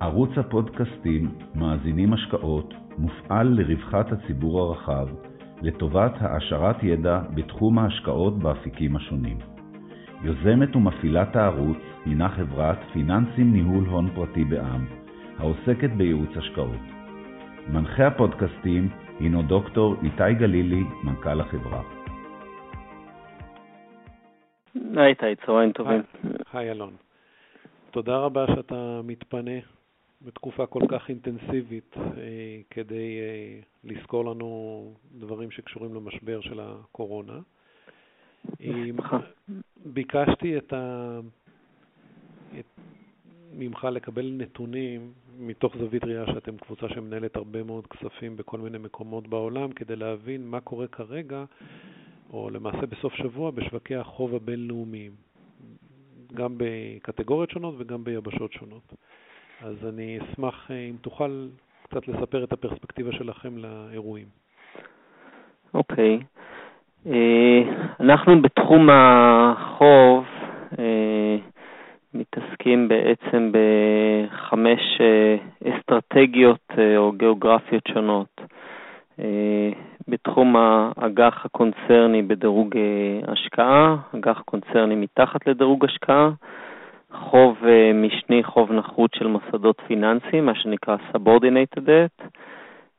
ערוץ הפודקאסטים מאזינים השקעות מופעל לרווחת הציבור הרחב, לטובת העשרת ידע בתחום ההשקעות באפיקים השונים. יוזמת ומפעילת הערוץ הינה חברת פיננסים ניהול הון פרטי בע"מ, העוסקת בייעוץ השקעות. מנחה הפודקאסטים הינו דוקטור איתי גלילי, מנכ"ל החברה. היי איתי, צהריים טובים. היי אלון. תודה רבה שאתה מתפנה בתקופה כל כך אינטנסיבית אה, כדי אה, לזכור לנו דברים שקשורים למשבר של הקורונה. ביקשתי את ה... את... ממך לקבל נתונים מתוך זווית ראייה שאתם קבוצה שמנהלת הרבה מאוד כספים בכל מיני מקומות בעולם כדי להבין מה קורה כרגע, או למעשה בסוף שבוע, בשווקי החוב הבינלאומיים, גם בקטגוריות שונות וגם ביבשות שונות. אז אני אשמח אה, אם תוכל קצת לספר את הפרספקטיבה שלכם לאירועים. אוקיי. Okay. אה, אנחנו בתחום החוב אה, מתעסקים בעצם בחמש אסטרטגיות או גיאוגרפיות שונות. בתחום האג"ח הקונצרני בדירוג השקעה, אג"ח קונצרני מתחת לדירוג השקעה, חוב אה, משני, חוב נחות של מוסדות פיננסיים, מה שנקרא Subordinated Debt,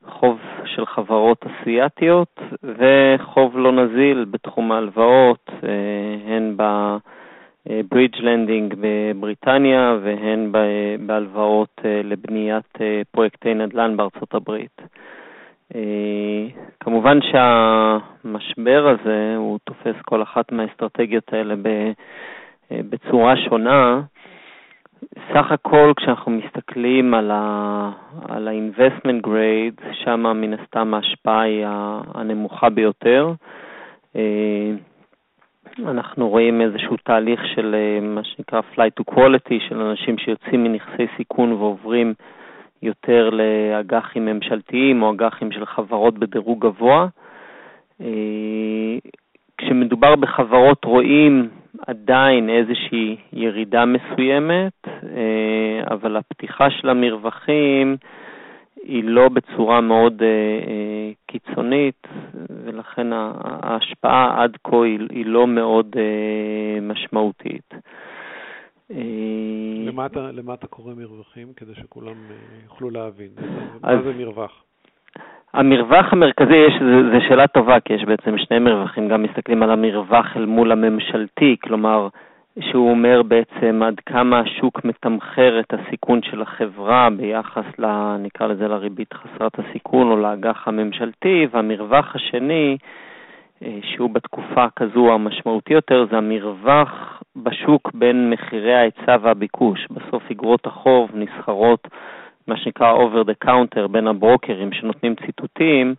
חוב של חברות אסיאתיות וחוב לא נזיל בתחום ההלוואות, אה, הן ב-Bridge Lending בבריטניה והן בהלוואות אה, לבניית פרויקטי נדל"ן בארצות הברית. כמובן שהמשבר הזה, הוא תופס כל אחת מהאסטרטגיות האלה אה, בצורה שונה. סך הכל כשאנחנו מסתכלים על ה-investment grade, שם מן הסתם ההשפעה היא הנמוכה ביותר. אה, אנחנו רואים איזשהו תהליך של אה, מה שנקרא flight to quality, של אנשים שיוצאים מנכסי סיכון ועוברים יותר לאג"חים ממשלתיים או אג"חים של חברות בדירוג גבוה. כשמדובר בחברות רואים עדיין איזושהי ירידה מסוימת, אה, אבל הפתיחה של המרווחים היא לא בצורה מאוד אה, אה, קיצונית, ולכן ההשפעה עד כה היא לא מאוד משמעותית. למה אתה, למה אתה קורא מרווחים? כדי שכולם יוכלו להבין. אז, מה זה מרווח? המרווח המרכזי, זו שאלה טובה, כי יש בעצם שני מרווחים, גם מסתכלים על המרווח אל מול הממשלתי, כלומר, שהוא אומר בעצם עד כמה השוק מתמחר את הסיכון של החברה ביחס, ל, נקרא לזה, לריבית חסרת הסיכון או לאג"ח הממשלתי, והמרווח השני, אה, שהוא בתקופה כזו המשמעותי יותר, זה המרווח בשוק בין מחירי ההיצע והביקוש. בסוף אגרות החוב נסחרות מה שנקרא over the counter בין הברוקרים שנותנים ציטוטים,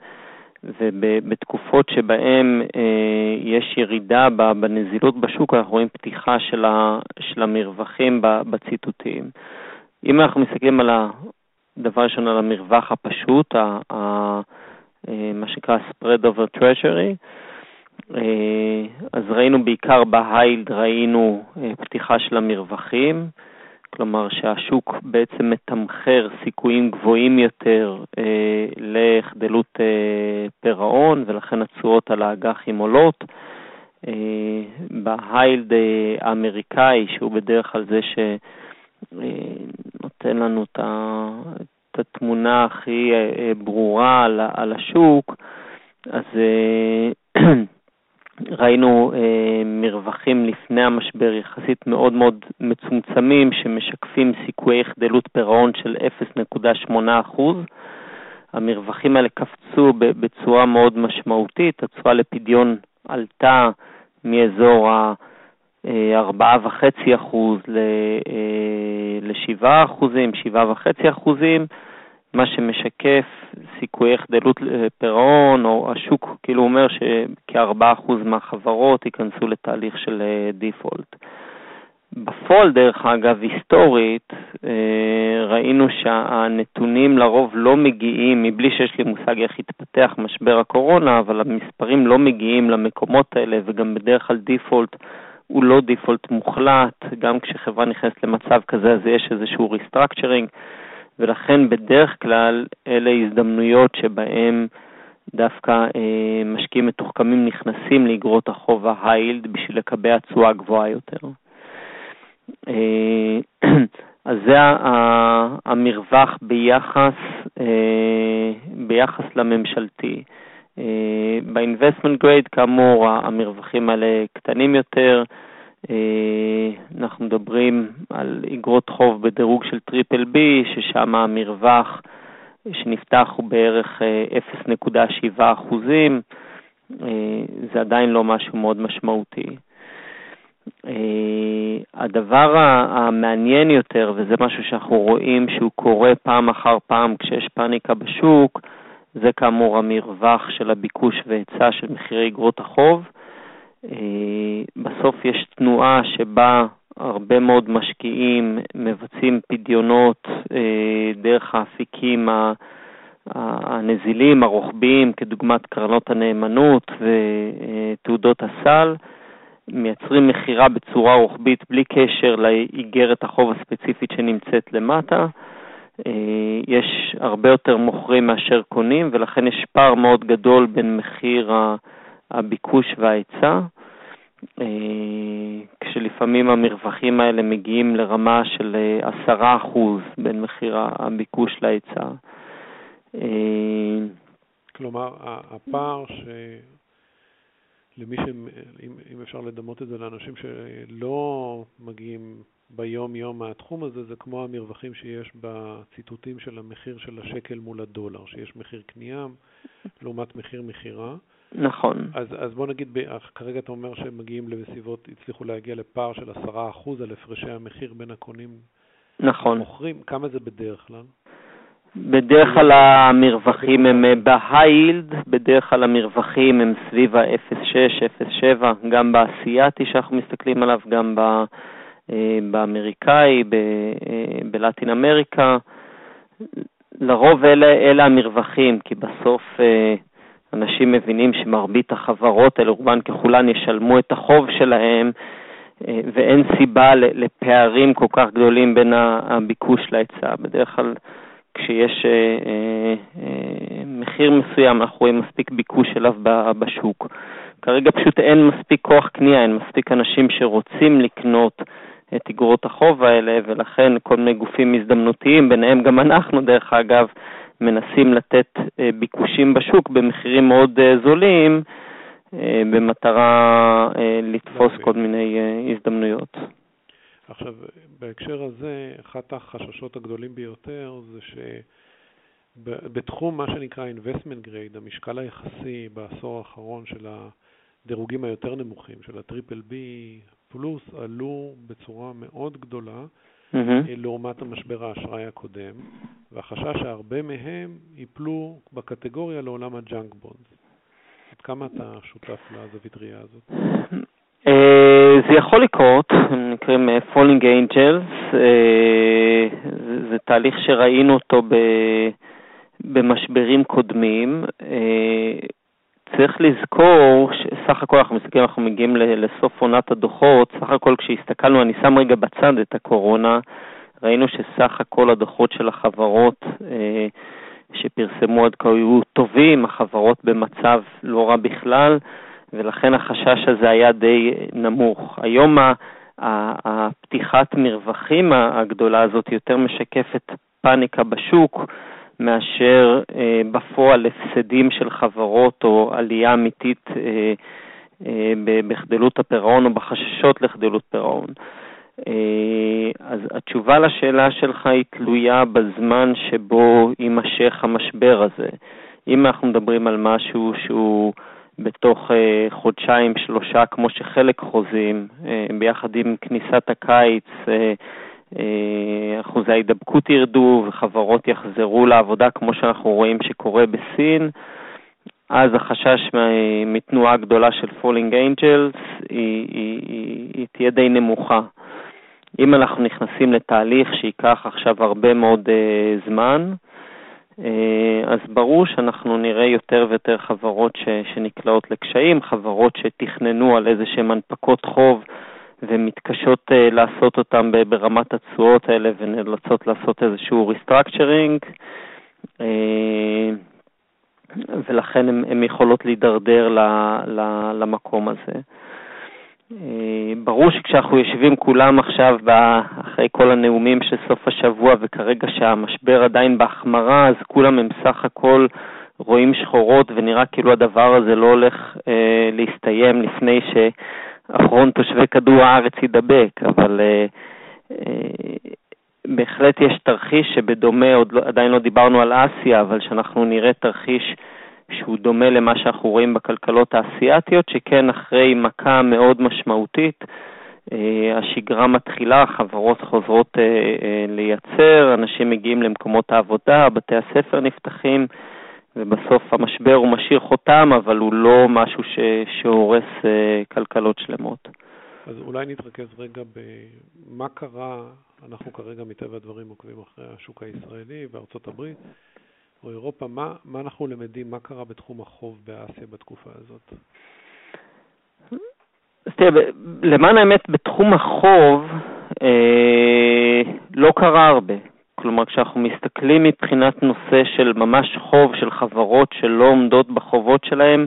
ובתקופות שבהן אה, יש ירידה בנזילות בשוק, אנחנו רואים פתיחה של, ה, של המרווחים בציטוטים. אם אנחנו מסתכלים על הדבר ראשון, על המרווח הפשוט, ה, ה, אה, מה שנקרא spread over treasury, אה, אז ראינו בעיקר בהיילד, ראינו פתיחה של המרווחים, כלומר שהשוק בעצם מתמחר סיכויים גבוהים יותר אה, לחדלות אה, פירעון, ולכן התשואות על האג"חים עולות. אה, בהיילד אה, האמריקאי, שהוא בדרך כלל זה שנותן אה, לנו את, ה, את התמונה הכי אה, אה ברורה על, על השוק, אז אה, ראינו אה, מרווחים לפני המשבר יחסית מאוד מאוד מצומצמים, שמשקפים סיכויי חדלות פירעון של 0.8%. המרווחים האלה קפצו בצורה מאוד משמעותית, התשואה לפדיון עלתה מאזור ה-4.5% ל-7%, 7.5%, מה שמשקף סיכויי חדלות פירעון, או השוק כאילו אומר שכ-4% מהחברות ייכנסו לתהליך של default. אה, בפועל, דרך אגב, היסטורית, אה, ראינו שהנתונים לרוב לא מגיעים, מבלי שיש לי מושג איך התפתח משבר הקורונה, אבל המספרים לא מגיעים למקומות האלה, וגם בדרך כלל default הוא לא default מוחלט, גם כשחברה נכנסת למצב כזה אז יש איזשהו restructuring. ולכן בדרך כלל אלה הזדמנויות שבהן דווקא אה, משקיעים מתוחכמים נכנסים לאגרות החוב ההיילד בשביל לקבע תשואה גבוהה יותר. אה, אז זה המרווח ביחס, אה, ביחס לממשלתי. אה, ב-investment grade, כאמור, המרווחים האלה קטנים יותר. אה, אנחנו מדברים על אגרות חוב בדירוג של triple B, ששם המרווח שנפתח הוא בערך 0.7 אחוזים. זה עדיין לא משהו מאוד משמעותי. הדבר המעניין יותר, וזה משהו שאנחנו רואים שהוא קורה פעם אחר פעם כשיש פאניקה בשוק, זה כאמור המרווח של הביקוש והיצע של מחירי אגרות החוב. אה, בסוף יש תנועה שבה הרבה מאוד משקיעים מבצעים פדיונות אה, דרך האפיקים הנזילים, הרוחביים, כדוגמת קרנות הנאמנות ותעודות הסל, מייצרים מכירה בצורה רוחבית בלי קשר לאיגרת החוב הספציפית שנמצאת למטה. אה, יש הרבה יותר מוכרים מאשר קונים, ולכן יש פער מאוד גדול בין מחיר הביקוש וההיצע, אה, כשלפעמים המרווחים האלה מגיעים לרמה של 10% אה, בין מחיר הביקוש להיצע. כלומר, הפער ש... למי ש... אם אפשר לדמות את זה לאנשים שלא מגיעים ביום-יום מהתחום הזה, זה כמו המרווחים שיש בציטוטים של המחיר של השקל מול הדולר, שיש מחיר קנייה לעומת מחיר מכירה. נכון. אז, אז בוא נגיד, כרגע אתה אומר שהם מגיעים לסביבות, הצליחו להגיע לפער של 10% על הפרשי המחיר בין הקונים נכון. למוכרים. כמה זה בדרך כלל? בדרך כלל המרווחים הם אה, בהיילד, בדרך כלל המרווחים הם סביב ה-0.6, 0.7, גם באסייתי שאנחנו מסתכלים עליו, גם ב... אה, באמריקאי, אה, בלטין אמריקה. לרוב אלה, אלה המרווחים, כי בסוף אנשים מבינים שמרבית החברות האלה, רובן ככולן, ישלמו את החוב שלהם, ואין סיבה לפערים כל כך גדולים בין הביקוש להיצע. בדרך כלל כשיש מחיר מסוים, אנחנו רואים מספיק ביקוש אליו בשוק. כרגע פשוט אין מספיק כוח קנייה, אין מספיק אנשים שרוצים לקנות את אגרות החוב האלה, ולכן כל מיני גופים הזדמנותיים, ביניהם גם אנחנו דרך אגב, מנסים לתת אה, ביקושים בשוק במחירים מאוד אה, זולים, אה, במטרה לתפוס כל מיני הזדמנויות. עכשיו, בהקשר הזה, אחת החששות הגדולים ביותר זה שבתחום מה שנקרא investment grade, המשקל היחסי בעשור האחרון של הדירוגים היותר נמוכים, של ה triple B, פלוס עלו בצורה מאוד גדולה mm-hmm. לעומת המשבר האשראי הקודם, והחשש שהרבה מהם ייפלו בקטגוריה לעולם ה junk bond. עד כמה אתה שותף לזווית ראייה הזאת? אה, זה יכול לקרות, הם נקראים אה, Falling Angels, זה תהליך שראינו אותו במשברים קודמים. צריך לזכור שסך הכל אנחנו מסתכלים, אנחנו מגיעים לסוף עונת הדוחות, סך הכל כשהסתכלנו, אני שם רגע בצד את הקורונה, ראינו שסך הכל הדוחות של החברות אה, שפרסמו עד כה היו טובים, החברות במצב לא רע בכלל, ולכן החשש הזה היה די נמוך. היום הפתיחת מרווחים הגדולה הזאת יותר משקפת פאניקה בשוק, מאשר אה, בפועל הפסדים של חברות או עלייה אמיתית אה, אה, בחדלות הפירעון או בחששות לחדלות פירעון. אה, אז התשובה לשאלה שלך היא תלויה בזמן שבו יימשך המשבר הזה. אם אנחנו מדברים על משהו שהוא בתוך אה, חודשיים, שלושה, כמו שחלק חוזים, אה, ביחד עם כניסת הקיץ, אה, אחוזי ההידבקות ירדו וחברות יחזרו לעבודה כמו שאנחנו רואים שקורה בסין, אז החשש מתנועה גדולה של fallen angels היא, היא, היא, היא תהיה די נמוכה. אם אנחנו נכנסים לתהליך שייקח עכשיו הרבה מאוד אה, זמן, אה, אז ברור שאנחנו נראה יותר ויותר חברות ש, שנקלעות לקשיים, חברות שתכננו על איזה שהן הנפקות חוב ומתקשות אה, לעשות אותם ברמת התשואות האלה ונאלצות לעשות איזשהו restructuring, אה, ולכן הן יכולות להידרדר ל, ל, למקום הזה. אה, ברור שכשאנחנו יושבים כולם עכשיו, אחרי כל הנאומים של סוף השבוע, וכרגע שהמשבר עדיין בהחמרה, אז כולם הם סך הכל רואים שחורות, ונראה כאילו הדבר הזה לא הולך אה, להסתיים לפני שאחרון תושבי כדור הארץ יידבק, אבל אה, אה, בהחלט יש תרחיש שבדומה, עוד לא, עדיין לא דיברנו על אסיה, אבל שאנחנו נראה תרחיש שהוא דומה למה שאנחנו רואים בכלכלות האסייתיות, שכן אחרי מכה מאוד משמעותית, אה, השגרה מתחילה, חברות חוזרות אה, אה, לייצר, אנשים מגיעים למקומות העבודה, בתי הספר נפתחים, ובסוף המשבר הוא משאיר חותם, אבל הוא לא משהו ש... שהורס כלכלות שלמות. אז אולי נתרכז רגע במה קרה, אנחנו כרגע מטבע הדברים עוקבים אחרי השוק הישראלי בארצות הברית, או אירופה, מה, מה אנחנו למדים, מה קרה בתחום החוב באסיה בתקופה הזאת? אז תראה, למען האמת, בתחום החוב אה, לא קרה הרבה. כלומר, כשאנחנו מסתכלים מבחינת נושא של ממש חוב של חברות שלא עומדות בחובות שלהן,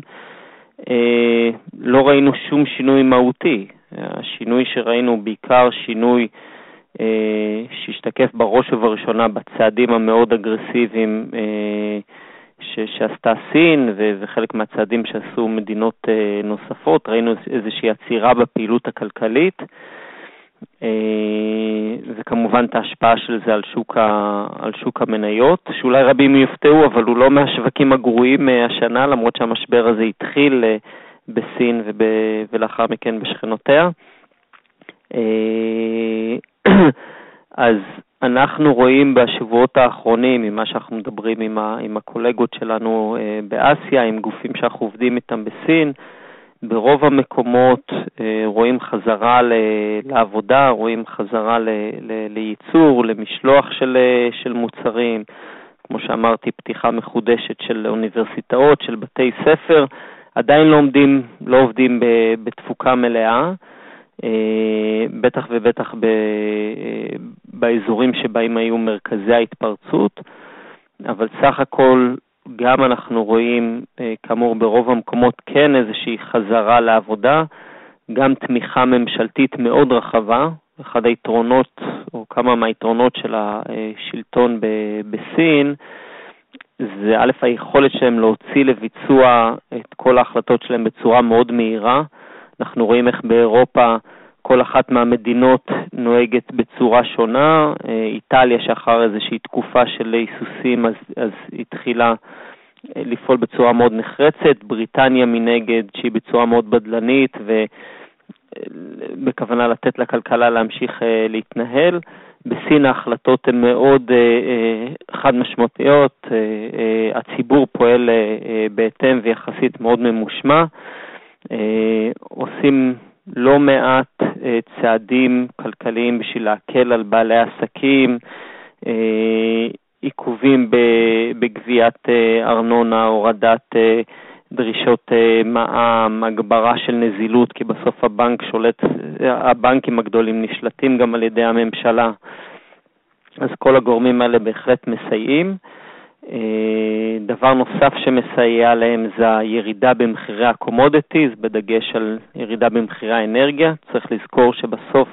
אה, לא ראינו שום שינוי מהותי. השינוי שראינו הוא בעיקר שינוי אה, שהשתקף בראש ובראשונה בצעדים המאוד אגרסיביים אה, שעשתה סין וחלק מהצעדים שעשו מדינות אה, נוספות. ראינו איזושהי עצירה בפעילות הכלכלית. וכמובן את ההשפעה של זה על שוק, ה, על שוק המניות, שאולי רבים יופתעו, אבל הוא לא מהשווקים הגרועים השנה, למרות שהמשבר הזה התחיל בסין וב, ולאחר מכן בשכנותיה. אז אנחנו רואים בשבועות האחרונים, ממה שאנחנו מדברים עם, ה, עם הקולגות שלנו אה, באסיה, עם גופים שאנחנו עובדים איתם בסין, ברוב המקומות אה, רואים חזרה לעבודה, רואים חזרה לייצור, למשלוח של, אה, של מוצרים, כמו שאמרתי, פתיחה מחודשת של אוניברסיטאות, של בתי ספר, עדיין לא עומדים, לא עובדים בתפוקה מלאה. אה, בטח ובטח ב, באזורים שבהם היו מרכזי ההתפרצות, אבל סך הכל גם אנחנו רואים, אה, כאמור, ברוב המקומות כן איזושהי חזרה לעבודה, גם תמיכה ממשלתית מאוד רחבה. אחד היתרונות, או כמה מהיתרונות של השלטון בסין, זה א', היכולת שלהם להוציא לביצוע את כל ההחלטות שלהם בצורה מאוד מהירה. אנחנו רואים איך באירופה כל אחת מהמדינות נוהגת בצורה שונה. אה, איטליה, שאחר איזושהי תקופה של היסוסים, אז, אז התחילה אה, לפעול בצורה מאוד נחרצת. בריטניה מנגד, שהיא בצורה מאוד בדלנית, ובכוונה לתת לכלכלה להמשיך להתנהל. בסין ההחלטות הן מאוד חד משמעותיות, הציבור פועל בהתאם ויחסית מאוד ממושמע. אה, עושים לא מעט אה, צעדים כלכליים בשביל להקל על בעלי עסקים, אה, עיכובים בגביית ארנונה, הורדת דרישות מע"מ, הגברה של נזילות, כי בסוף הבנק שולט, הבנקים הגדולים נשלטים גם על ידי הממשלה. אז כל הגורמים האלה בהחלט מסייעים. אה, דבר נוסף שמסייע להם זה הירידה במחירי ה commodities, בדגש על ירידה במחירי האנרגיה. צריך לזכור שבסוף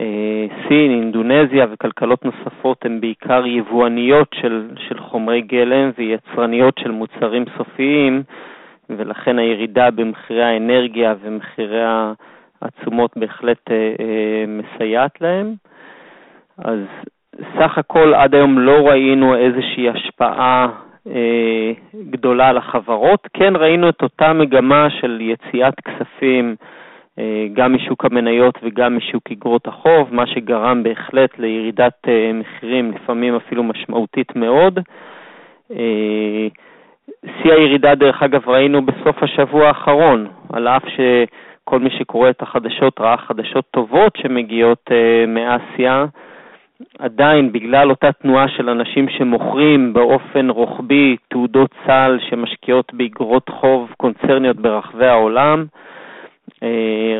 אה, סין, אינדונזיה וכלכלות נוספות הן בעיקר יבואניות של, של חומרי גלם ויצרניות של מוצרים סופיים, ולכן הירידה במחירי האנרגיה ומחירי התשומות בהחלט אה, מסייעת להם. אז סך הכל עד היום לא ראינו איזושהי השפעה אה, גדולה על החברות. כן ראינו את אותה מגמה של יציאת כספים אה, גם משוק המניות וגם משוק אגרות החוב, מה שגרם בהחלט לירידת אה, מחירים, לפעמים אפילו משמעותית מאוד. שיא הירידה, דרך אגב, ראינו בסוף השבוע האחרון, על אף שכל מי שקורא את החדשות ראה חדשות טובות שמגיעות מאסיה, עדיין בגלל אותה תנועה של אנשים שמוכרים באופן רוחבי תעודות סל שמשקיעות באגרות חוב קונצרניות ברחבי העולם,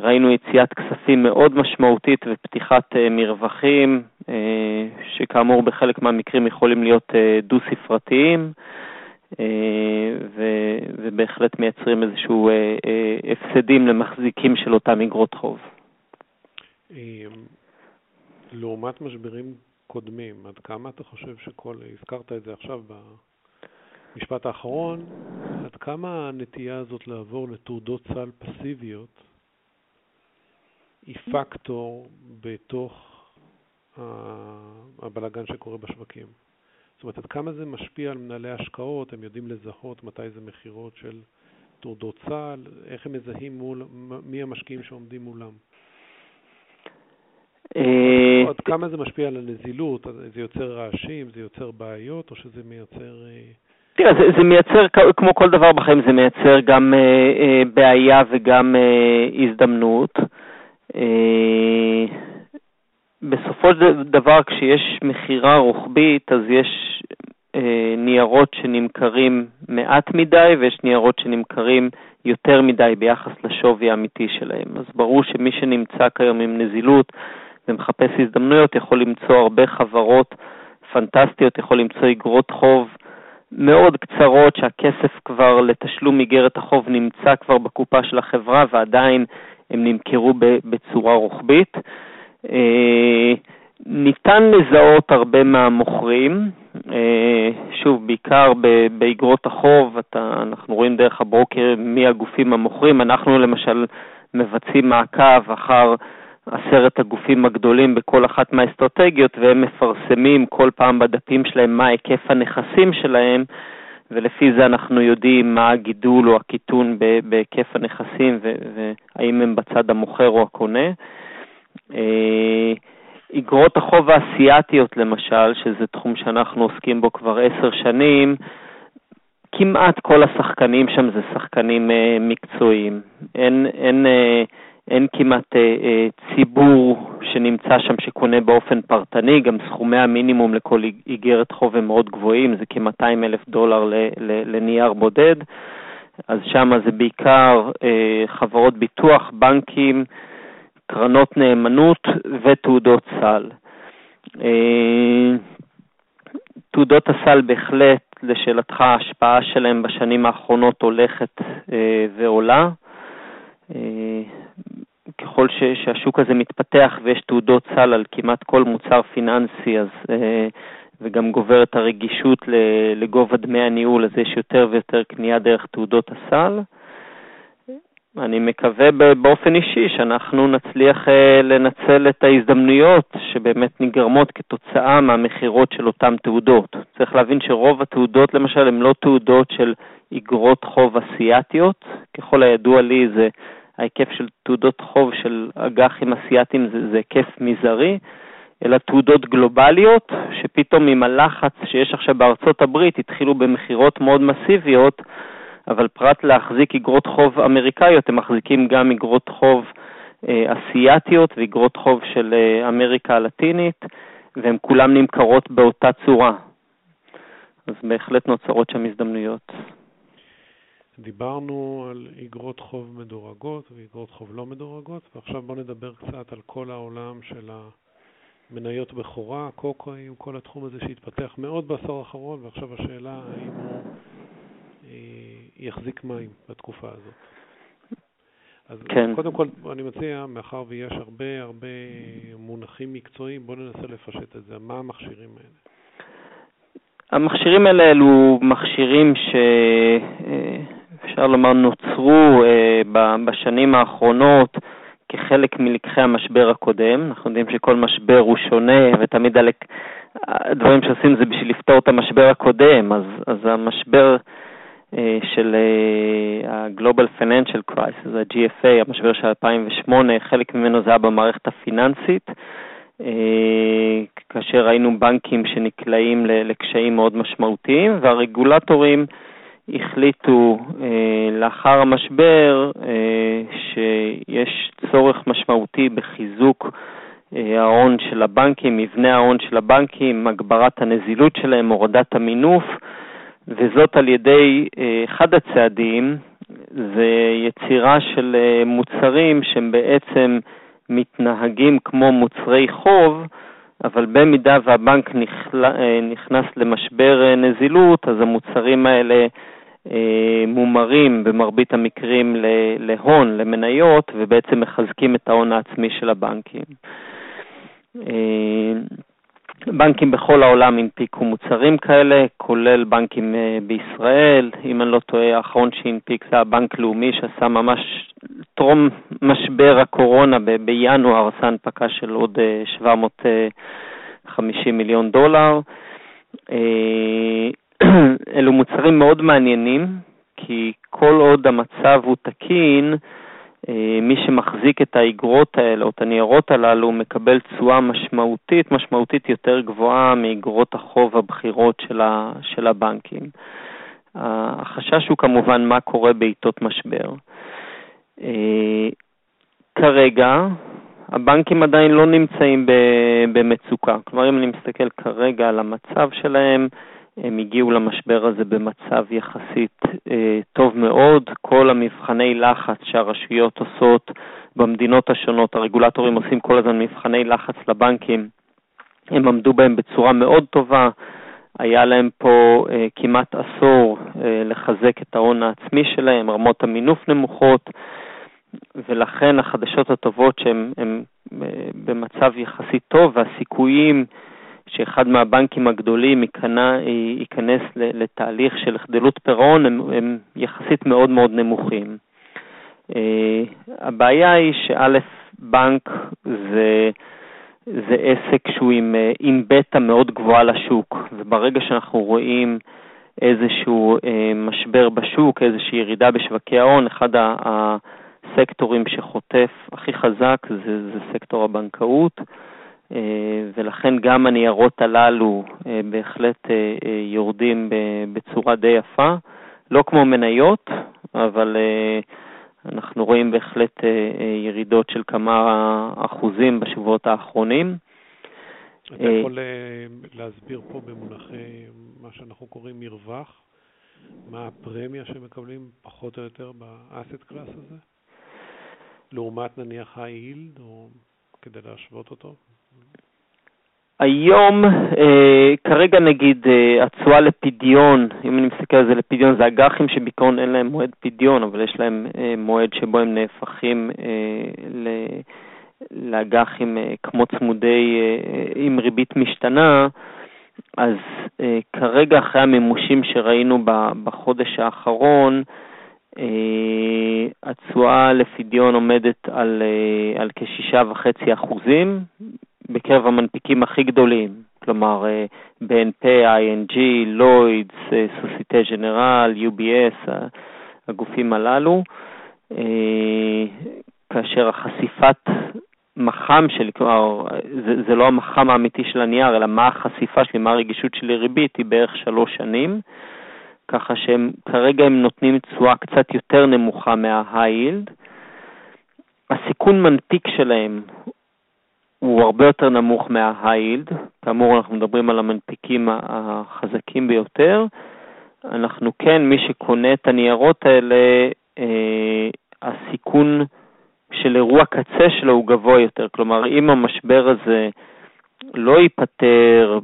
ראינו יציאת כספים מאוד משמעותית ופתיחת מרווחים, שכאמור בחלק מהמקרים יכולים להיות דו-ספרתיים. ובהחלט מייצרים איזשהו הפסדים למחזיקים של אותם אגרות חוב. לעומת משברים קודמים, עד כמה אתה חושב שכל, הזכרת את זה עכשיו במשפט האחרון, עד כמה הנטייה הזאת לעבור לתעודות סל פסיביות היא פקטור בתוך הבלגן שקורה בשווקים? זאת אומרת, עד כמה זה משפיע על מנהלי השקעות, הם יודעים לזהות מתי זה מכירות של תעודות סל, איך הם מזהים מול, מי המשקיעים שעומדים מולם? אה, עד כמה זה משפיע על הנזילות? זה יוצר רעשים, זה יוצר בעיות, או שזה מייצר... אה, תראה, זה, זה מייצר, כמו כל דבר בחיים, זה מייצר גם אה, אה, בעיה וגם אה, הזדמנות. אה, בסופו של דבר, כשיש מכירה רוחבית, אז יש אה, ניירות שנמכרים מעט מדי ויש ניירות שנמכרים יותר מדי ביחס לשווי האמיתי שלהם. אז ברור שמי שנמצא כיום עם נזילות ומחפש הזדמנויות יכול למצוא הרבה חברות פנטסטיות, יכול למצוא אגרות חוב מאוד קצרות שהכסף כבר לתשלום איגרת החוב נמצא כבר בקופה של החברה ועדיין הם נמכרו בצורה רוחבית. אה, ניתן לזהות הרבה מהמוכרים, אה, שוב, בעיקר באגרות החוב, אתה, אנחנו רואים דרך הברוקר מי הגופים המוכרים. אנחנו למשל מבצעים מעקב אחר עשרת הגופים הגדולים בכל אחת מהאסטרטגיות, והם מפרסמים כל פעם בדפים שלהם מה היקף הנכסים שלהם, ולפי זה אנחנו יודעים מה הגידול או הקיטון בהיקף הנכסים והאם הם בצד המוכר או הקונה. אה, אגרות החוב האסייתיות למשל, שזה תחום שאנחנו עוסקים בו כבר עשר שנים, כמעט כל השחקנים שם זה שחקנים אה, מקצועיים. אין, אין, אה, אין כמעט ציבור שנמצא שם שקונה באופן פרטני, גם סכומי המינימום לכל איגרת חוב הם מאוד גבוהים, זה כ-200 אלף דולר לנייר בודד. אז שם זה בעיקר חברות ביטוח, בנקים, קרנות נאמנות ותעודות סל. אה, תעודות הסל בהחלט, לשאלתך, ההשפעה שלהן בשנים האחרונות הולכת אה, ועולה. אה, ככל שהשוק הזה מתפתח ויש תעודות סל על כמעט כל מוצר פיננסי, אז, וגם גוברת הרגישות לגובה דמי הניהול, אז יש יותר ויותר קנייה דרך תעודות הסל. אני מקווה באופן אישי שאנחנו נצליח אה, לנצל את ההזדמנויות שבאמת נגרמות כתוצאה מהמכירות של אותן תעודות. צריך להבין שרוב התעודות למשל הן לא תעודות של אגרות חוב אסיאתיות, ככל הידוע לי זה ההיקף של תעודות חוב של אג"חים אסיאתיים זה, זה היקף מזערי, אלא תעודות גלובליות, שפתאום עם הלחץ שיש עכשיו בארצות הברית התחילו במכירות מאוד מסיביות, אבל פרט להחזיק אגרות חוב אמריקאיות, הם מחזיקים גם אגרות חוב אה, אסייתיות ואגרות חוב של אה, אמריקה הלטינית, והן כולן נמכרות באותה צורה. אז בהחלט נוצרות שם הזדמנויות. דיברנו על אגרות חוב מדורגות ואגרות חוב לא מדורגות, ועכשיו בואו נדבר קצת על כל העולם של המניות בכורה, קוקואים, כל התחום הזה שהתפתח מאוד בעשור האחרון, ועכשיו השאלה האם הוא אה, יחזיק מים בתקופה הזאת. אז כן. קודם כל, אני מציע, מאחר ויש הרבה הרבה מונחים מקצועיים, בואו ננסה לפשט את זה. מה המכשירים האלה? המכשירים האלה אלו מכשירים שאפשר לומר נוצרו אה, בשנים האחרונות כחלק מלקחי המשבר הקודם. אנחנו יודעים שכל משבר הוא שונה, ותמיד הדברים שעושים זה בשביל לפתור את המשבר הקודם, אז, אז המשבר אה, של אה, ה-Global Financial Crisis, ה-GFA, המשבר של 2008, חלק ממנו זה היה במערכת הפיננסית, כאשר ראינו בנקים שנקלעים לקשיים מאוד משמעותיים, והרגולטורים החליטו לאחר המשבר שיש צורך משמעותי בחיזוק ההון של הבנקים, מבנה ההון של הבנקים, הגברת הנזילות שלהם, הורדת המינוף, וזאת על ידי אה, אחד הצעדים, זה יצירה של אה, מוצרים שהם בעצם מתנהגים כמו מוצרי חוב, אבל במידה והבנק אה, נכנס למשבר נזילות, אז המוצרים האלה מומרים במרבית המקרים להון, למניות, ובעצם מחזקים את ההון העצמי של הבנקים. בנקים בכל העולם הנפיקו מוצרים כאלה, כולל בנקים אה, בישראל. אם אני לא טועה, האחרון שהנפיק זה הבנק לאומי, שעשה ממש טרום משבר הקורונה בינואר, עשה הנפקה של עוד 750 אה, מיליון דולר. אה, אלו מוצרים מאוד מעניינים, כי כל עוד המצב הוא תקין, אה, מי שמחזיק את האגרות האלה או את הניירות הללו מקבל תשואה משמעותית, משמעותית יותר גבוהה מאגרות החוב הבכירות של, של הבנקים. החשש הוא כמובן מה קורה בעיתות משבר. אה, כרגע הבנקים עדיין לא נמצאים במצוקה. כלומר, אם אני מסתכל כרגע על המצב שלהם, הם הגיעו למשבר הזה במצב יחסית אה, טוב מאוד. כל המבחני לחץ שהרשויות עושות במדינות השונות, הרגולטורים עושים כל הזמן מבחני לחץ לבנקים, הם עמדו בהם בצורה מאוד טובה. היה להם פה אה, כמעט עשור אה, לחזק את ההון העצמי שלהם, רמות המינוף נמוכות, ולכן החדשות הטובות שהם הם, אה, במצב יחסית טוב והסיכויים שאחד מהבנקים הגדולים ייכנס לתהליך של חדלות פירעון הם, הם יחסית מאוד מאוד נמוכים. אה, הבעיה היא שא', בנק זה, זה עסק שהוא עם, אה, עם בטא מאוד גבוהה לשוק, וברגע שאנחנו רואים איזשהו אה, משבר בשוק, איזושהי ירידה בשווקי ההון, אחד הסקטורים שחוטף הכי חזק זה, זה סקטור הבנקאות. אה, ולכן גם הניירות הללו אה, בהחלט אה, יורדים בצורה די יפה, לא כמו מניות, אבל אנחנו רואים בהחלט ירידות של כמה אחוזים בשבועות האחרונים. אתה יכול להסביר פה במונחי מה שאנחנו קוראים מרווח? מה הפרמיה שמקבלים פחות או יותר באסט קלאס הזה? לעומת נניח ה-yield, או כדי להשוות אותו? היום, אה, כרגע נגיד, אה, התשואה לפדיון, אם אני מסתכל על זה לפדיון, זה אג"חים שבעיקרון אין להם מועד פדיון, אבל יש להם אה, מועד שבו הם נהפכים אה, לאג"חים אה, כמו צמודי, אה, עם ריבית משתנה, אז אה, כרגע אחרי המימושים שראינו בחודש האחרון, אה, התשואה לפדיון עומדת על, אה, על כשישה וחצי אחוזים בקרב המנפיקים הכי גדולים, כלומר BNP, ING, לוידס, סוסיטה ג'נרל, UBS, הגופים הללו, אה, כאשר החשיפת מח"מ שלי, כלומר, זה, זה לא המח"מ האמיתי של הנייר, אלא מה החשיפה שלי, מה הרגישות שלי ריבית, היא בערך שלוש שנים. ככה שהם כרגע הם נותנים תשואה קצת יותר נמוכה מה-high yield. הסיכון מנפיק שלהם הוא הרבה יותר נמוך yield, כאמור אנחנו מדברים על המנפיקים החזקים ביותר. אנחנו כן, מי שקונה את הניירות האלה, אה, הסיכון של אירוע קצה שלו הוא גבוה יותר. כלומר, אם המשבר הזה לא ייפתר.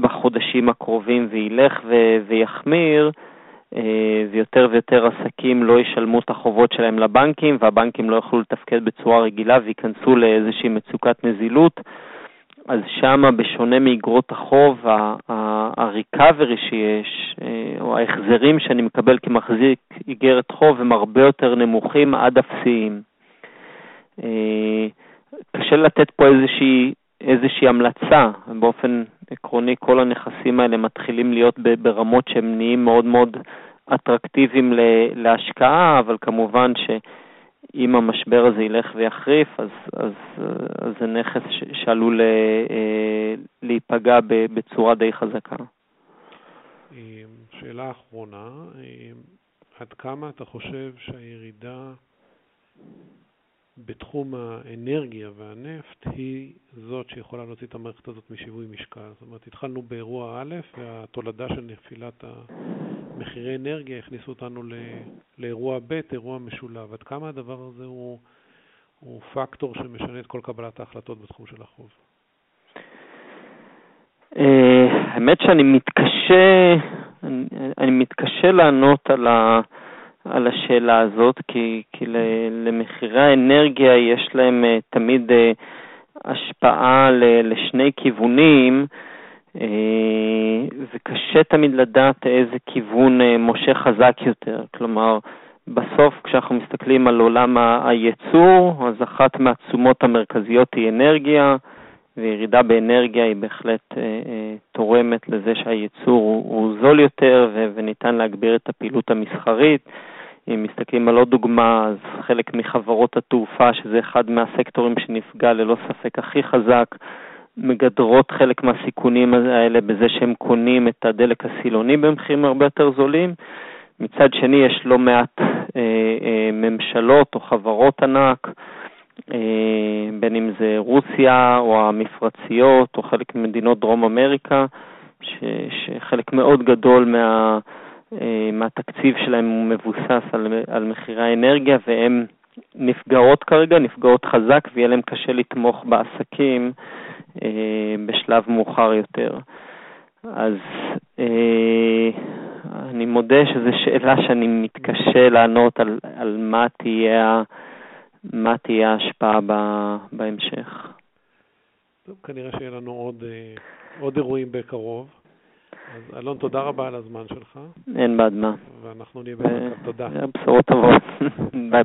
בחודשים הקרובים וילך ויחמיר, ויותר ויותר עסקים לא ישלמו את החובות שלהם לבנקים, והבנקים לא יוכלו לתפקד בצורה רגילה וייכנסו לאיזושהי מצוקת נזילות. אז שם, בשונה מאגרות החוב, ה-recovery שיש, אה, או ההחזרים שאני מקבל כמחזיק איגרת חוב, הם הרבה יותר נמוכים עד אפסיים. אה, קשה לתת פה איזושהי, איזושהי המלצה, באופן עקרוני כל הנכסים האלה מתחילים להיות ברמות שהם נהיים מאוד מאוד אטרקטיביים להשקעה, אבל כמובן שאם המשבר הזה ילך ויחריף, אז, אז, אז זה נכס שעלול אה, להיפגע בצורה די חזקה. שאלה אחרונה, עד כמה אתה חושב שהירידה בתחום האנרגיה והנפט היא זאת שיכולה להוציא את המערכת הזאת משיווי משקל. זאת אומרת, התחלנו באירוע א', והתולדה של נפילת מחירי אנרגיה הכניסו אותנו לאירוע ב', אירוע משולב. עד כמה הדבר הזה הוא, הוא פקטור שמשנה את כל קבלת ההחלטות בתחום של החוב? אה, האמת שאני מתקשה, אני, אני מתקשה לענות על, ה, על השאלה הזאת, כי, כי למחירי האנרגיה יש להם אה, תמיד אה, השפעה לשני כיוונים, וקשה תמיד לדעת איזה כיוון מושך חזק יותר. כלומר, בסוף כשאנחנו מסתכלים על עולם הייצור, אז אחת מהתשומות המרכזיות היא אנרגיה, וירידה באנרגיה היא בהחלט אה, אה, תורמת לזה שהייצור הוא, זול יותר וניתן להגביר את הפעילות המסחרית. אם מסתכלים על עוד דוגמה, אז חלק מחברות התעופה, שזה אחד מהסקטורים שנפגע ללא ספק הכי חזק, מגדרות חלק מהסיכונים האלה בזה שהם קונים את הדלק הסילוני במחירים הרבה יותר זולים. מצד שני, יש לא מעט אה, אה, ממשלות או חברות ענק אה, בין אם זה רוסיה או המפרציות או חלק ממדינות דרום אמריקה, ש, שחלק מאוד גדול מה, אה, מהתקציב שלהם הוא מבוסס על, על מחירי האנרגיה והן נפגעות כרגע, נפגעות חזק ויהיה להם קשה לתמוך בעסקים אה, בשלב מאוחר יותר. אז אני מודה שזו שאלה שאני מתקשה לענות על, על מה תהיה מה תהיה ההשפעה בהמשך. טוב, כנראה שיהיה לנו עוד, אה, עוד אירועים בקרוב. אז אלון, תודה רבה על הזמן שלך. אין בעד מה. ואנחנו נהיה במעקב. תודה. בשורות טובות. ביי.